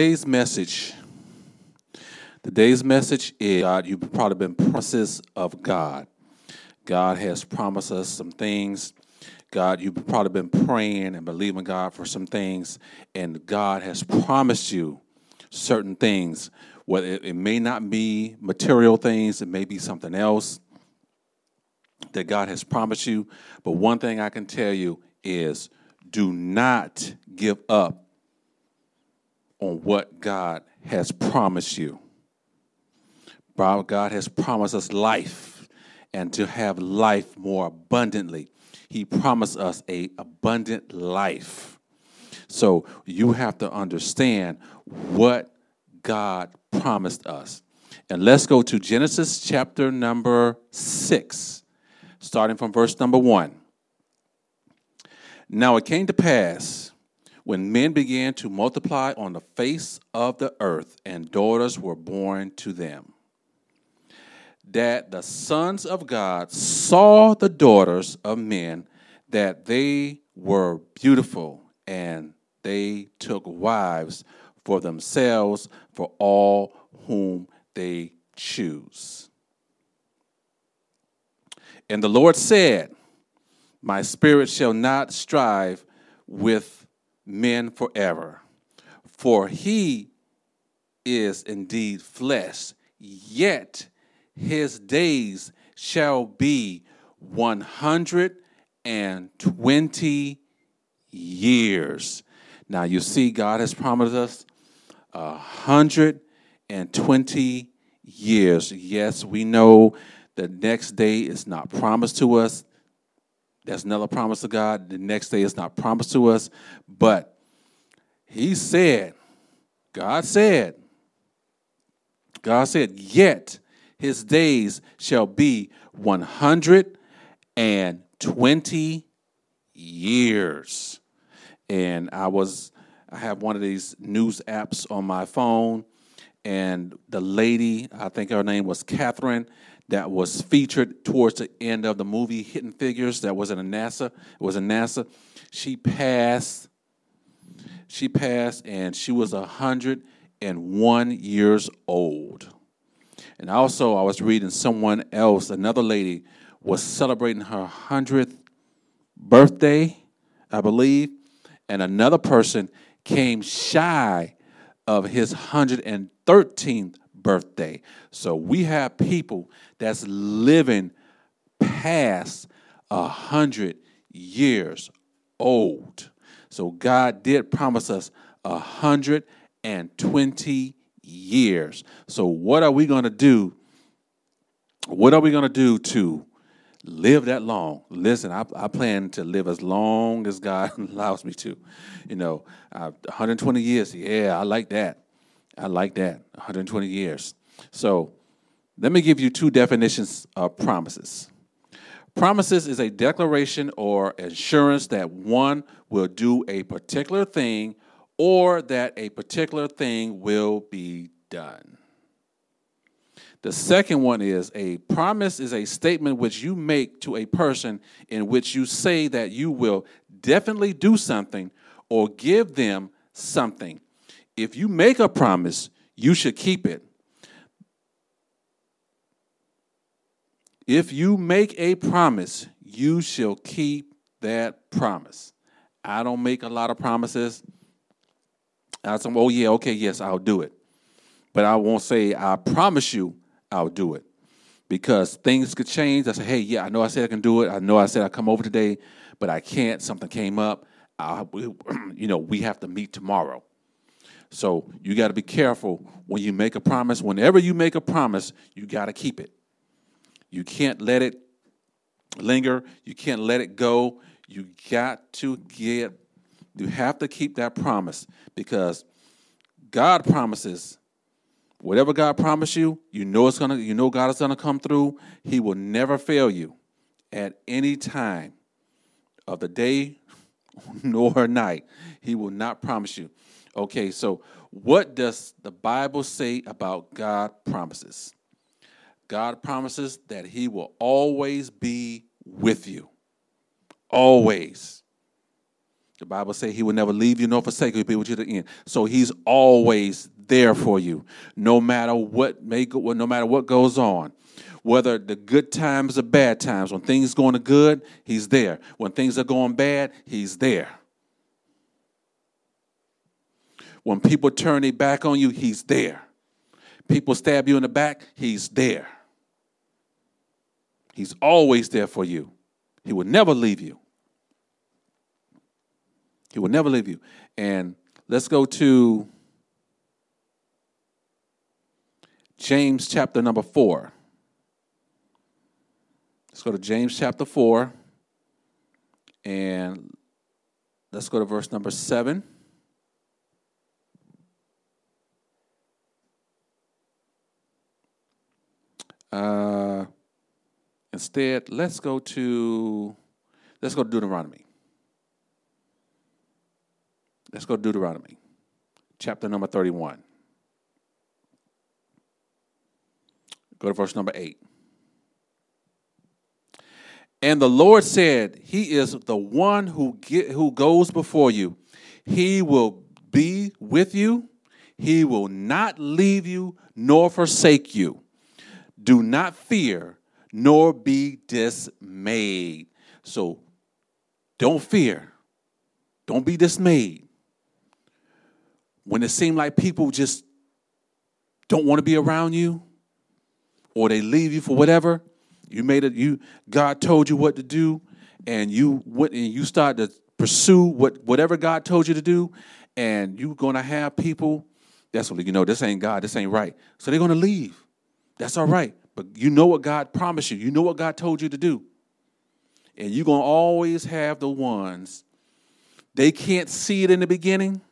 Today's message. Today's message is God, you've probably been promises of God. God has promised us some things. God, you've probably been praying and believing God for some things, and God has promised you certain things. Whether it, it may not be material things, it may be something else that God has promised you. But one thing I can tell you is do not give up on what God has promised you. God has promised us life and to have life more abundantly. He promised us a abundant life. So you have to understand what God promised us. And let's go to Genesis chapter number 6, starting from verse number 1. Now it came to pass when men began to multiply on the face of the earth, and daughters were born to them, that the sons of God saw the daughters of men, that they were beautiful, and they took wives for themselves for all whom they choose. And the Lord said, My spirit shall not strive with men forever. For he is indeed flesh, yet his days shall be 120 years. Now you see, God has promised us 120 years. Yes, we know the next day is not promised to us. That's another promise of God. The next day is not promised to us, but He said, God said, God said, yet his days shall be 120 years. And I was, I have one of these news apps on my phone, and the lady, I think her name was Katherine, that was featured towards the end of the movie Hidden Figures that was in a NASA. It was in NASA. She passed. She passed, and she was hundred and one years old. And also, I was reading someone else, another lady, was celebrating her hundredth birthday, I believe, and another person came shy of his hundred and thirteenth birthday. So we have people that's living past a hundred years old. So God did promise us a hundred and twenty years. So what are we going to do? What are we going to do to live that long? Listen, I, I, plan to live as long as God allows me to. You know, uh, 120 years. Yeah, I like that. I like that. 120 years. So let me give you two definitions of promises. Promises is a declaration or assurance that one will do a particular thing or that a particular thing will be done. The second one is a promise is a statement which you make to a person in which you say that you will definitely do something or give them something. If you make a promise, you should keep it. If you make a promise, you shall keep that promise. I don't make a lot of promises. I say, oh, yeah, okay, yes, I'll do it. But I won't say, I promise you I'll do it. Because things could change. I say, hey, yeah, I know I said I can do it. I know I said I'd come over today, but I can't. Something came up. I, you know, we have to meet tomorrow. So you got to be careful when you make a promise. Whenever you make a promise, you got to keep it. You can't let it linger. You can't let it go. You got to get, you have to keep that promise because God promises whatever God promised you, you know it's gonna, you know God is gonna come through. He will never fail you at any time of the day nor night. He will not promise you. Okay, so what does the Bible say about God promises? God promises that He will always be with you. Always. The Bible says he will never leave you nor forsake you, he'll be with you to the end. So he's always there for you, no matter what may go, no matter what goes on. Whether the good times or bad times, when things going good, he's there. When things are going bad, he's there. When people turn their back on you, he's there. People stab you in the back, he's there. He's always there for you. He will never leave you. He will never leave you. And let's go to James chapter number 4. Let's go to James chapter 4 and let's go to verse number 7. Uh, instead, let's go to let's go to Deuteronomy. Let's go to Deuteronomy, chapter number 31. Go to verse number 8. And the Lord said, He is the one who, get, who goes before you. He will be with you. He will not leave you nor forsake you. Do not fear nor be dismayed. So don't fear. Don't be dismayed. When it seems like people just don't want to be around you or they leave you for whatever, you made it you God told you what to do and you went and you start to pursue what whatever God told you to do and you're going to have people that's what you know this ain't God, this ain't right. So they're going to leave. That's all right. But you know what God promised you. You know what God told you to do. And you're going to always have the ones they can't see it in the beginning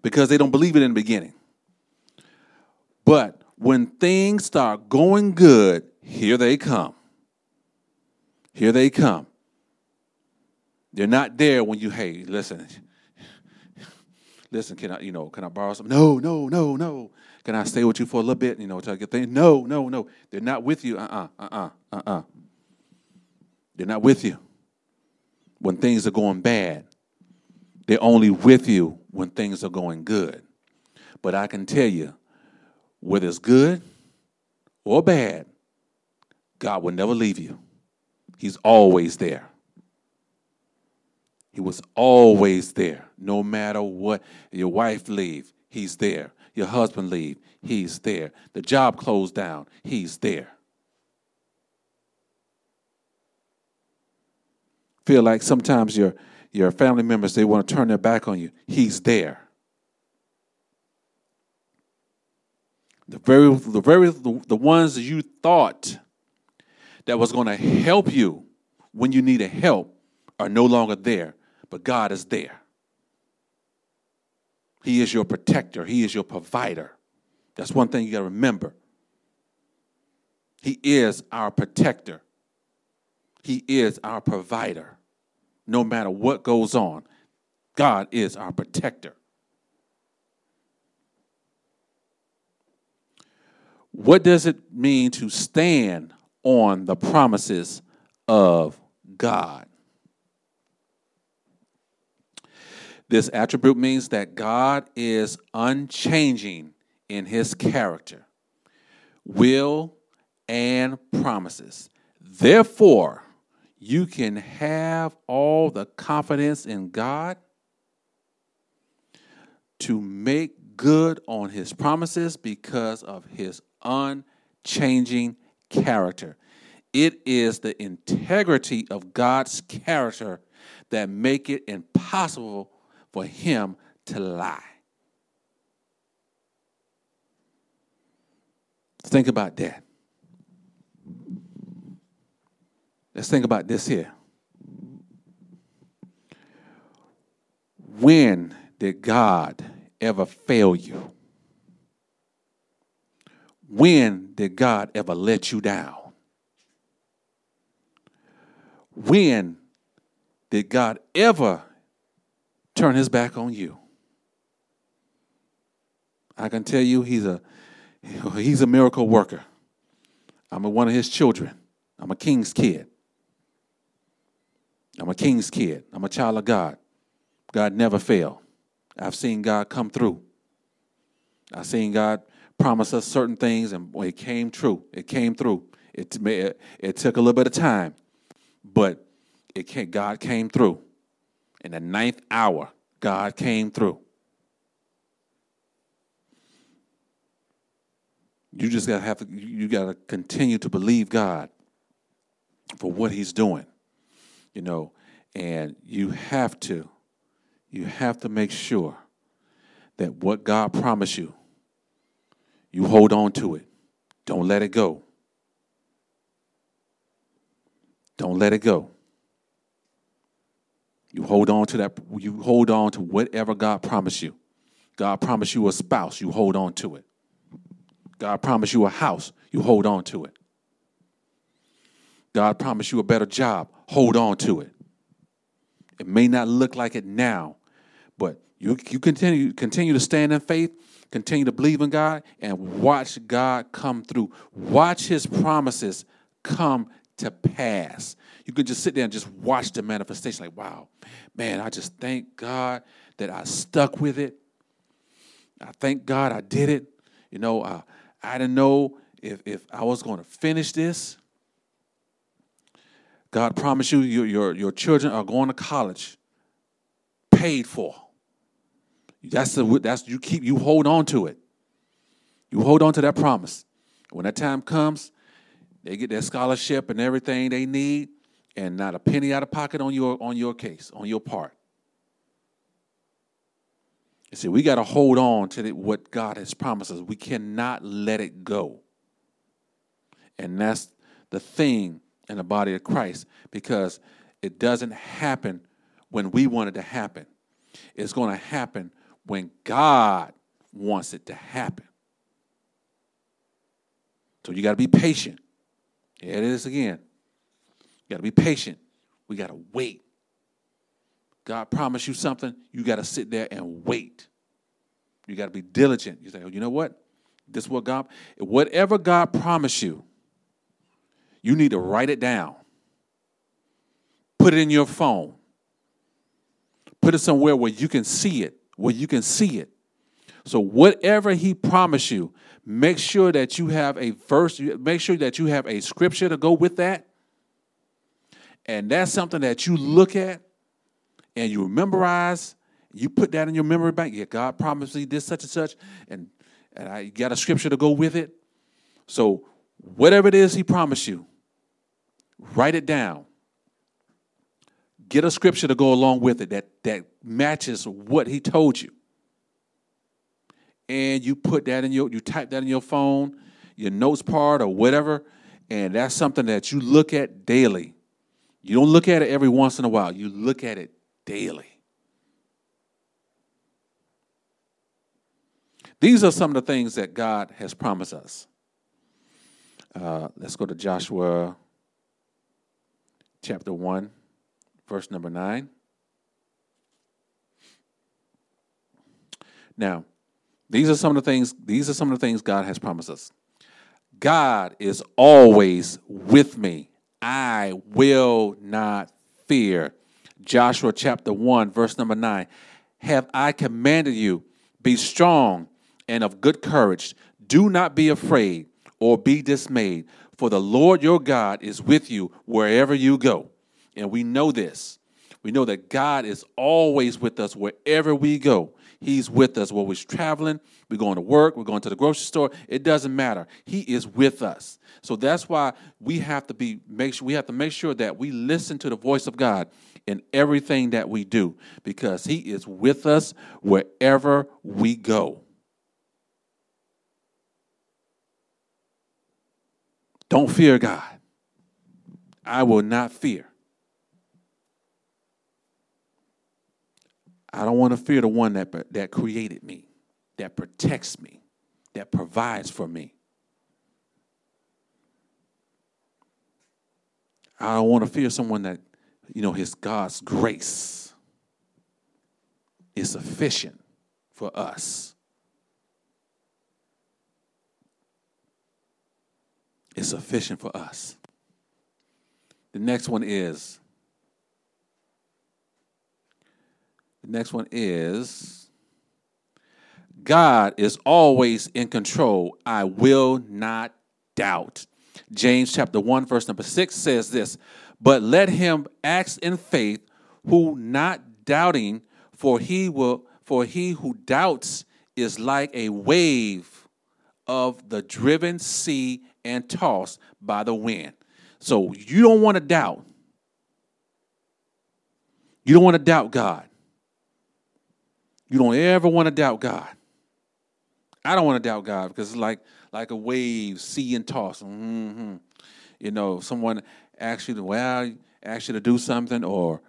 because they don't believe it in the beginning. But when things start going good, here they come. Here they come. They're not there when you, hey, listen, listen, can I, you know, can I borrow some? No, no, no, no. Can I stay with you for a little bit, you know, until I get things? No, no, no. They're not with you. Uh-uh, uh-uh, uh-uh. They're not with you when things are going bad. They're only with you when things are going good. But I can tell you, whether it's good or bad, God will never leave you. He's always there. He was always there, no matter what. Your wife leave, he's there. Your husband leave, he's there. The job closed down, he's there. Feel like sometimes your your family members they want to turn their back on you. He's there. The very, the very, the, ones that you thought that was going to help you when you needed help are no longer there, but God is there. He is your protector, He is your provider. That's one thing you got to remember. He is our protector, He is our provider. No matter what goes on, God is our protector. What does it mean to stand on the promises of God? This attribute means that God is unchanging in his character, will, and promises. Therefore, you can have all the confidence in God to make good on his promises because of his unchanging character. It is the integrity of God's character that make it impossible for him to lie. Think about that. Let's think about this here. When did God ever fail you? When did God ever let you down? When did God ever turn his back on you? I can tell you he's a he's a miracle worker. I'm a, one of his children. I'm a king's kid. I'm a king's kid. I'm a child of God. God never failed. I've seen God come through. I've seen God promise us certain things, and it came true. It came through. It, it, it took a little bit of time, but it came, God came through. In the ninth hour, God came through. You just gotta have to, you gotta continue to believe God for what He's doing. You know, and you have to, you have to make sure that what God promised you, you hold on to it. Don't let it go. Don't let it go. You hold on to that, you hold on to whatever God promised you. God promised you a spouse, you hold on to it. God promised you a house, you hold on to it. God promised you a better job, hold on to it. It may not look like it now, but you, you continue, continue to stand in faith, continue to believe in God, and watch God come through. Watch his promises come to pass. You can just sit there and just watch the manifestation, like, wow, man, I just thank God that I stuck with it. I thank God I did it. You know, uh, I didn't know if, if I was going to finish this. God promised you your, your, your children are going to college paid for. That's the that's you keep you hold on to it. You hold on to that promise. When that time comes, they get their scholarship and everything they need, and not a penny out of pocket on your on your case, on your part. You see, we got to hold on to the, what God has promised us. We cannot let it go. And that's the thing in the body of Christ because it doesn't happen when we want it to happen. It's going to happen when God wants it to happen. So you got to be patient. Here it is again. You got to be patient. We got to wait. God promised you something, you got to sit there and wait. You got to be diligent. You say, oh, you know what? This is what God, whatever God promised you, you need to write it down. Put it in your phone. Put it somewhere where you can see it, where you can see it. So whatever he promised you, make sure that you have a verse, make sure that you have a scripture to go with that. And that's something that you look at and you memorize, you put that in your memory bank. Yeah, God promised me this, such and such, and, and I got a scripture to go with it. So, whatever it is He promised you, write it down. Get a scripture to go along with it that, that matches what He told you. And you put that in your, you type that in your phone, your notes part, or whatever, and that's something that you look at daily. You don't look at it every once in a while, you look at it daily. These are some of the things that God has promised us. Uh, let's go to Joshua chapter 1, verse number 9. Now, these are some of the things, these are some of the things God has promised us. God is always with me. I will not fear. Joshua chapter 1, verse number 9. Have I commanded you? Be strong and of good courage. Do not be afraid or be dismayed, for the Lord your God is with you wherever you go. And we know this. We know that God is always with us wherever we go. He's with us while we're traveling, we're going to work, we're going to the grocery store. It doesn't matter. He is with us. So that's why we have to be make sure we have to make sure that we listen to the voice of God in everything that we do because he is with us wherever we go. Don't fear God. I will not fear. I don't want to fear the one that, that created me, that protects me, that provides for me. I don't want to fear someone that, you know, his God's grace is sufficient for us. It's sufficient for us. The next one is The next one is God is always in control. I will not doubt. James chapter 1, verse number 6 says this But let him act in faith who not doubting, for he will for he who doubts is like a wave of the driven sea and tossed by the wind. So you don't want to doubt. You don't want to doubt God. You don't ever want to doubt God. I don't want to doubt God because it's like like a wave, sea and toss. Mm-hmm. You know, someone asks you to well, asks you to do something, or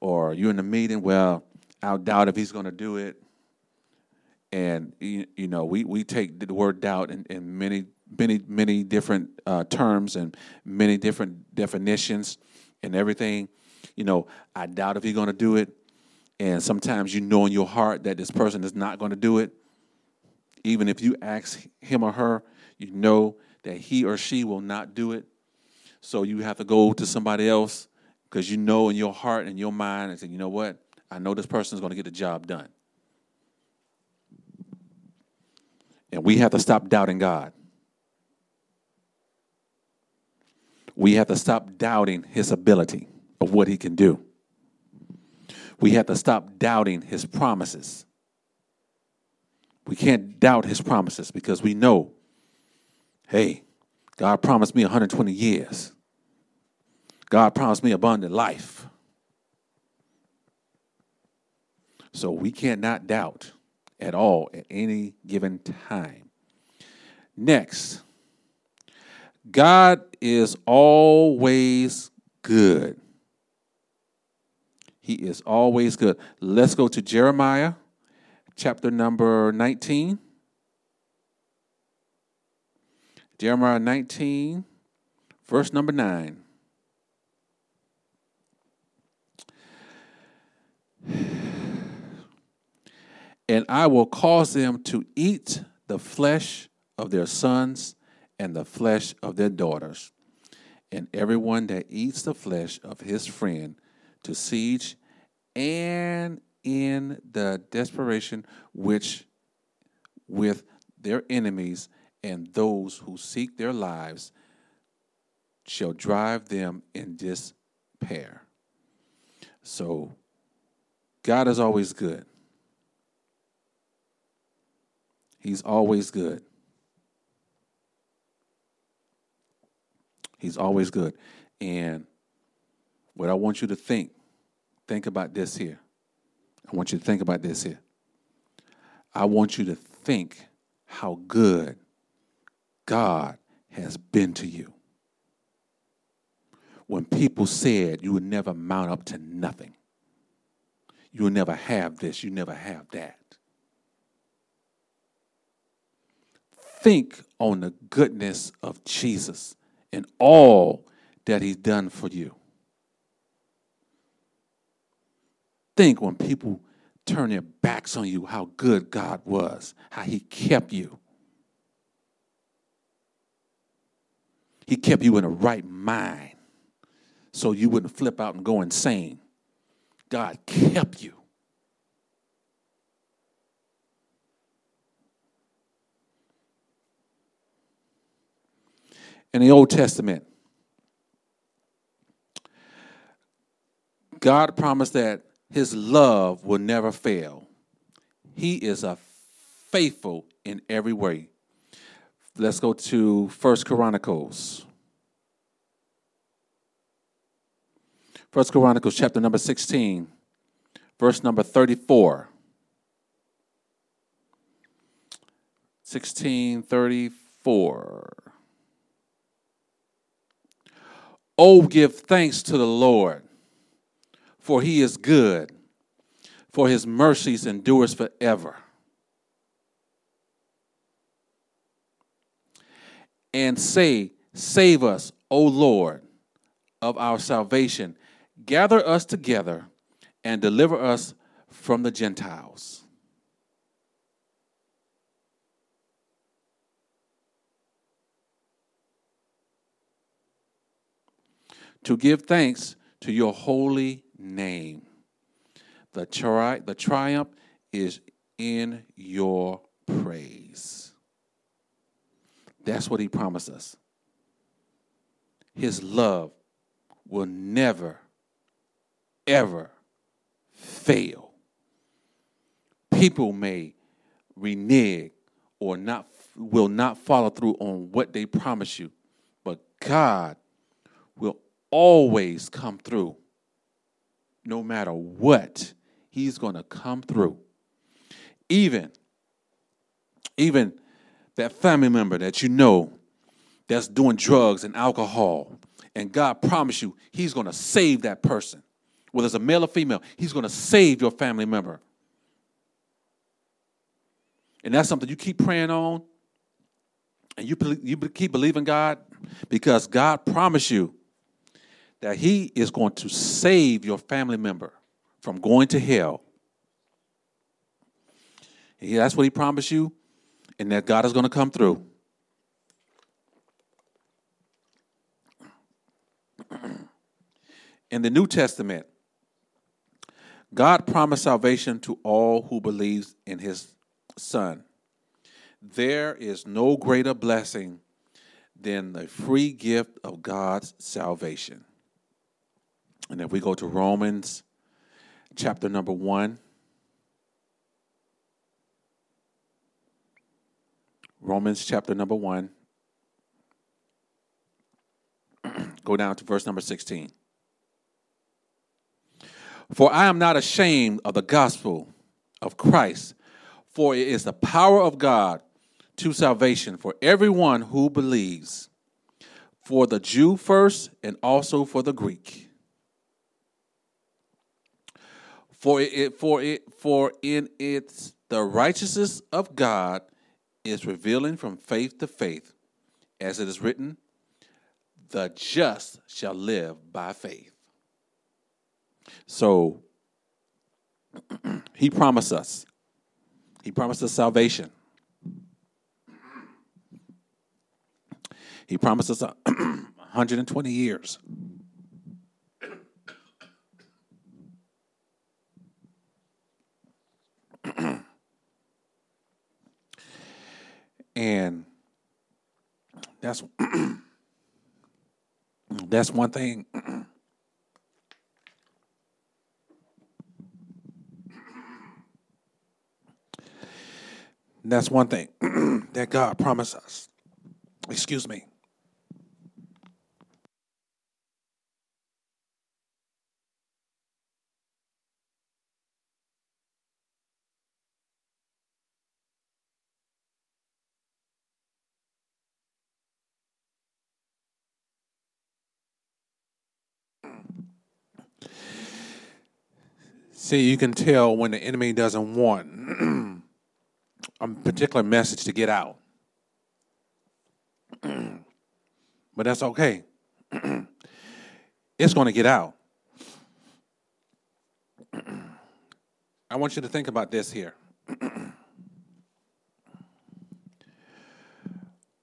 or you're in a meeting. Well, I'll doubt if he's going to do it. And you, you, know, we we take the word doubt in, in many many many different uh, terms and many different definitions and everything. You know, I doubt if he's going to do it. And sometimes you know in your heart that this person is not going to do it. Even if you ask him or her, you know that he or she will not do it. So you have to go to somebody else because you know in your heart and your mind and say, you know what? I know this person is going to get the job done. And we have to stop doubting God. We have to stop doubting his ability of what he can do. We have to stop doubting his promises. We can't doubt his promises because we know, hey, God promised me 120 years. God promised me abundant life. So we cannot doubt at all at any given time. Next, God is always good. He is always good. Let's go to Jeremiah chapter number 19. Jeremiah 19, verse number 9. And I will cause them to eat the flesh of their sons and the flesh of their daughters, and everyone that eats the flesh of his friend to siege and in the desperation which with their enemies and those who seek their lives shall drive them in despair. So God is always good. He's always good. He's always good. And what I want you to think, think about this here. I want you to think about this here. I want you to think how good God has been to you. When people said you would never mount up to nothing, you will never have this, you never have that. Think on the goodness of Jesus and all that he's done for you. Think when people turn their backs on you how good God was, how He kept you. He kept you in a right mind so you wouldn't flip out and go insane. God kept you. In the Old Testament, God promised that his love will never fail. He is a faithful in every way. Let's go to First Chronicles. First Chronicles chapter number 16, verse number 34. 1634. Oh, give thanks to the Lord for he is good, for his mercies endures forever. And say, Save us, O Lord, of our salvation. Gather us together and deliver us from the Gentiles. To give thanks to your holy name. The, tri- the triumph is in your praise. That's what he promised us. His love will never, ever fail. People may renege or not will not follow through on what they promise you, but God will always come through. No matter what, he's going to come through. Even even that family member that you know that's doing drugs and alcohol, and God promised you He's going to save that person, whether it's a male or female, He's going to save your family member. And that's something you keep praying on, and you, you keep believing God because God promised you that He is going to save your family member from going to hell. That's what He promised you and that God is going to come through. In the New Testament, God promised salvation to all who believes in his son. There is no greater blessing than the free gift of God's salvation. And if we go to Romans chapter number 1, Romans chapter number 1. Go down to verse number 16. For I am not ashamed of the gospel of Christ, for it is the power of God to salvation for everyone who believes, for the Jew first and also for the Greek. For it, for it, for in it the righteousness of God is revealing from faith to faith, as it is written, the just shall live by faith. So he promised us. He promised us salvation. He promised us 120 years. And that's that's one thing. that's one thing that God promised us. Excuse me. See, you can tell when the enemy doesn't want a particular message to get out. but that's okay. it's going to get out. I want you to think about this here.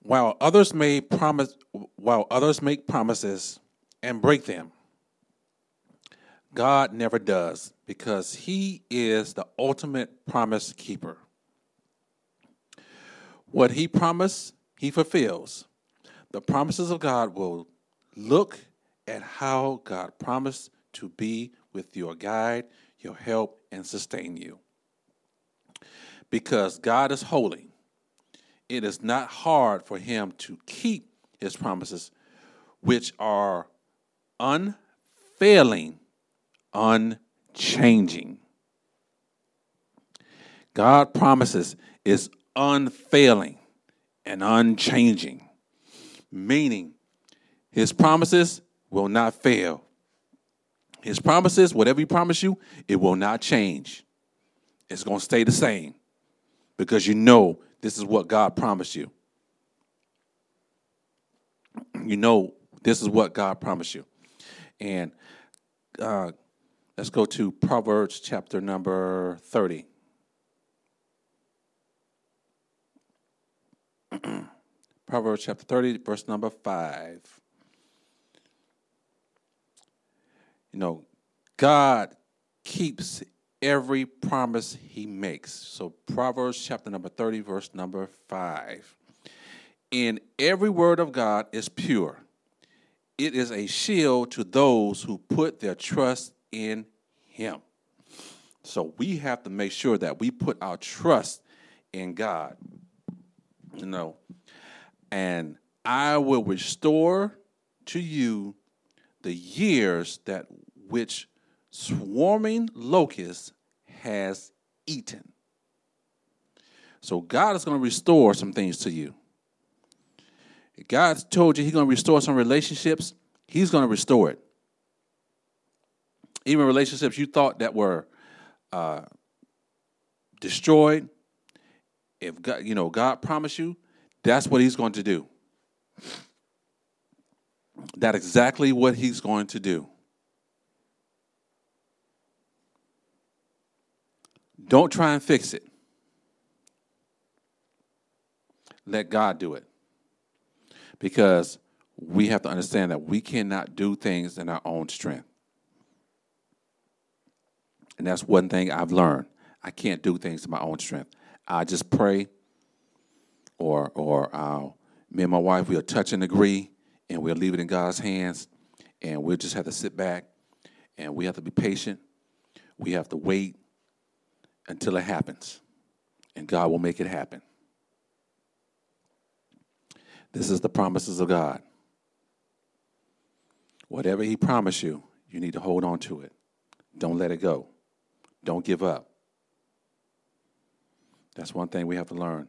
while others may promise while others make promises and break them, God never does because he is the ultimate promise keeper. What he promised, he fulfills. The promises of God will look at how God promised to be with your guide, your help, and sustain you. Because God is holy, it is not hard for him to keep his promises, which are unfailing unchanging. God promises is unfailing and unchanging, meaning his promises will not fail. His promises, whatever he promised you, it will not change. It's going to stay the same because you know this is what God promised you. You know this is what God promised you. And uh, Let's go to Proverbs chapter number 30. Proverbs chapter 30, verse number 5. You know, God keeps every promise he makes. So, Proverbs chapter number 30, verse number 5. In every word of God is pure, it is a shield to those who put their trust in him. So, we have to make sure that we put our trust in God. You know, and I will restore to you the years that which swarming locust has eaten. So God is going to restore some things to you. God told you He's going to restore some relationships. He's going to restore it. Even relationships you thought that were uh, destroyed. If God, you know, God promised you, that's what He's going to do. That's exactly what He's going to do. Don't try and fix it. Let God do it. Because we have to understand that we cannot do things in our own strength. And that's one thing I've learned. I can't do things in my own strength. I just pray, or or uh, me and my wife we'll touch and agree, and we'll leave it in God's hands, and we'll just have to sit back, and we have to be patient. We have to wait, until it happens, and God will make it happen. This is the promises of God. Whatever He promised you, you need to hold on to it. Don't let it go. Don't give up. That's one thing we have to learn.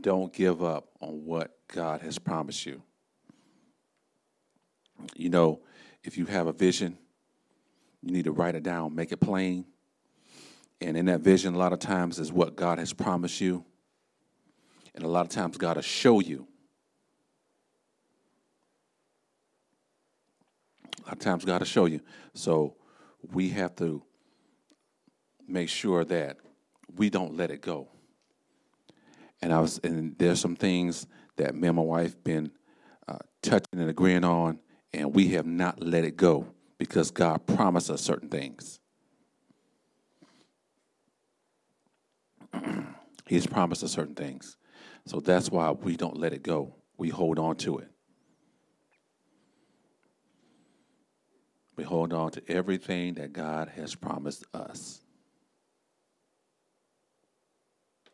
Don't give up on what God has promised you. You know, if you have a vision, you need to write it down, make it plain, and in that vision, a lot of times is what God has promised you. And a lot of times, God will show you. A lot of times, God will show you. So we have to make sure that we don't let it go. And I was, and there's some things that me and my wife been uh, touching and agreeing on, and we have not let it go because God promised us certain things. He's promised us certain things. So that's why we don't let it go. We hold on to it. We hold on to everything that God has promised us.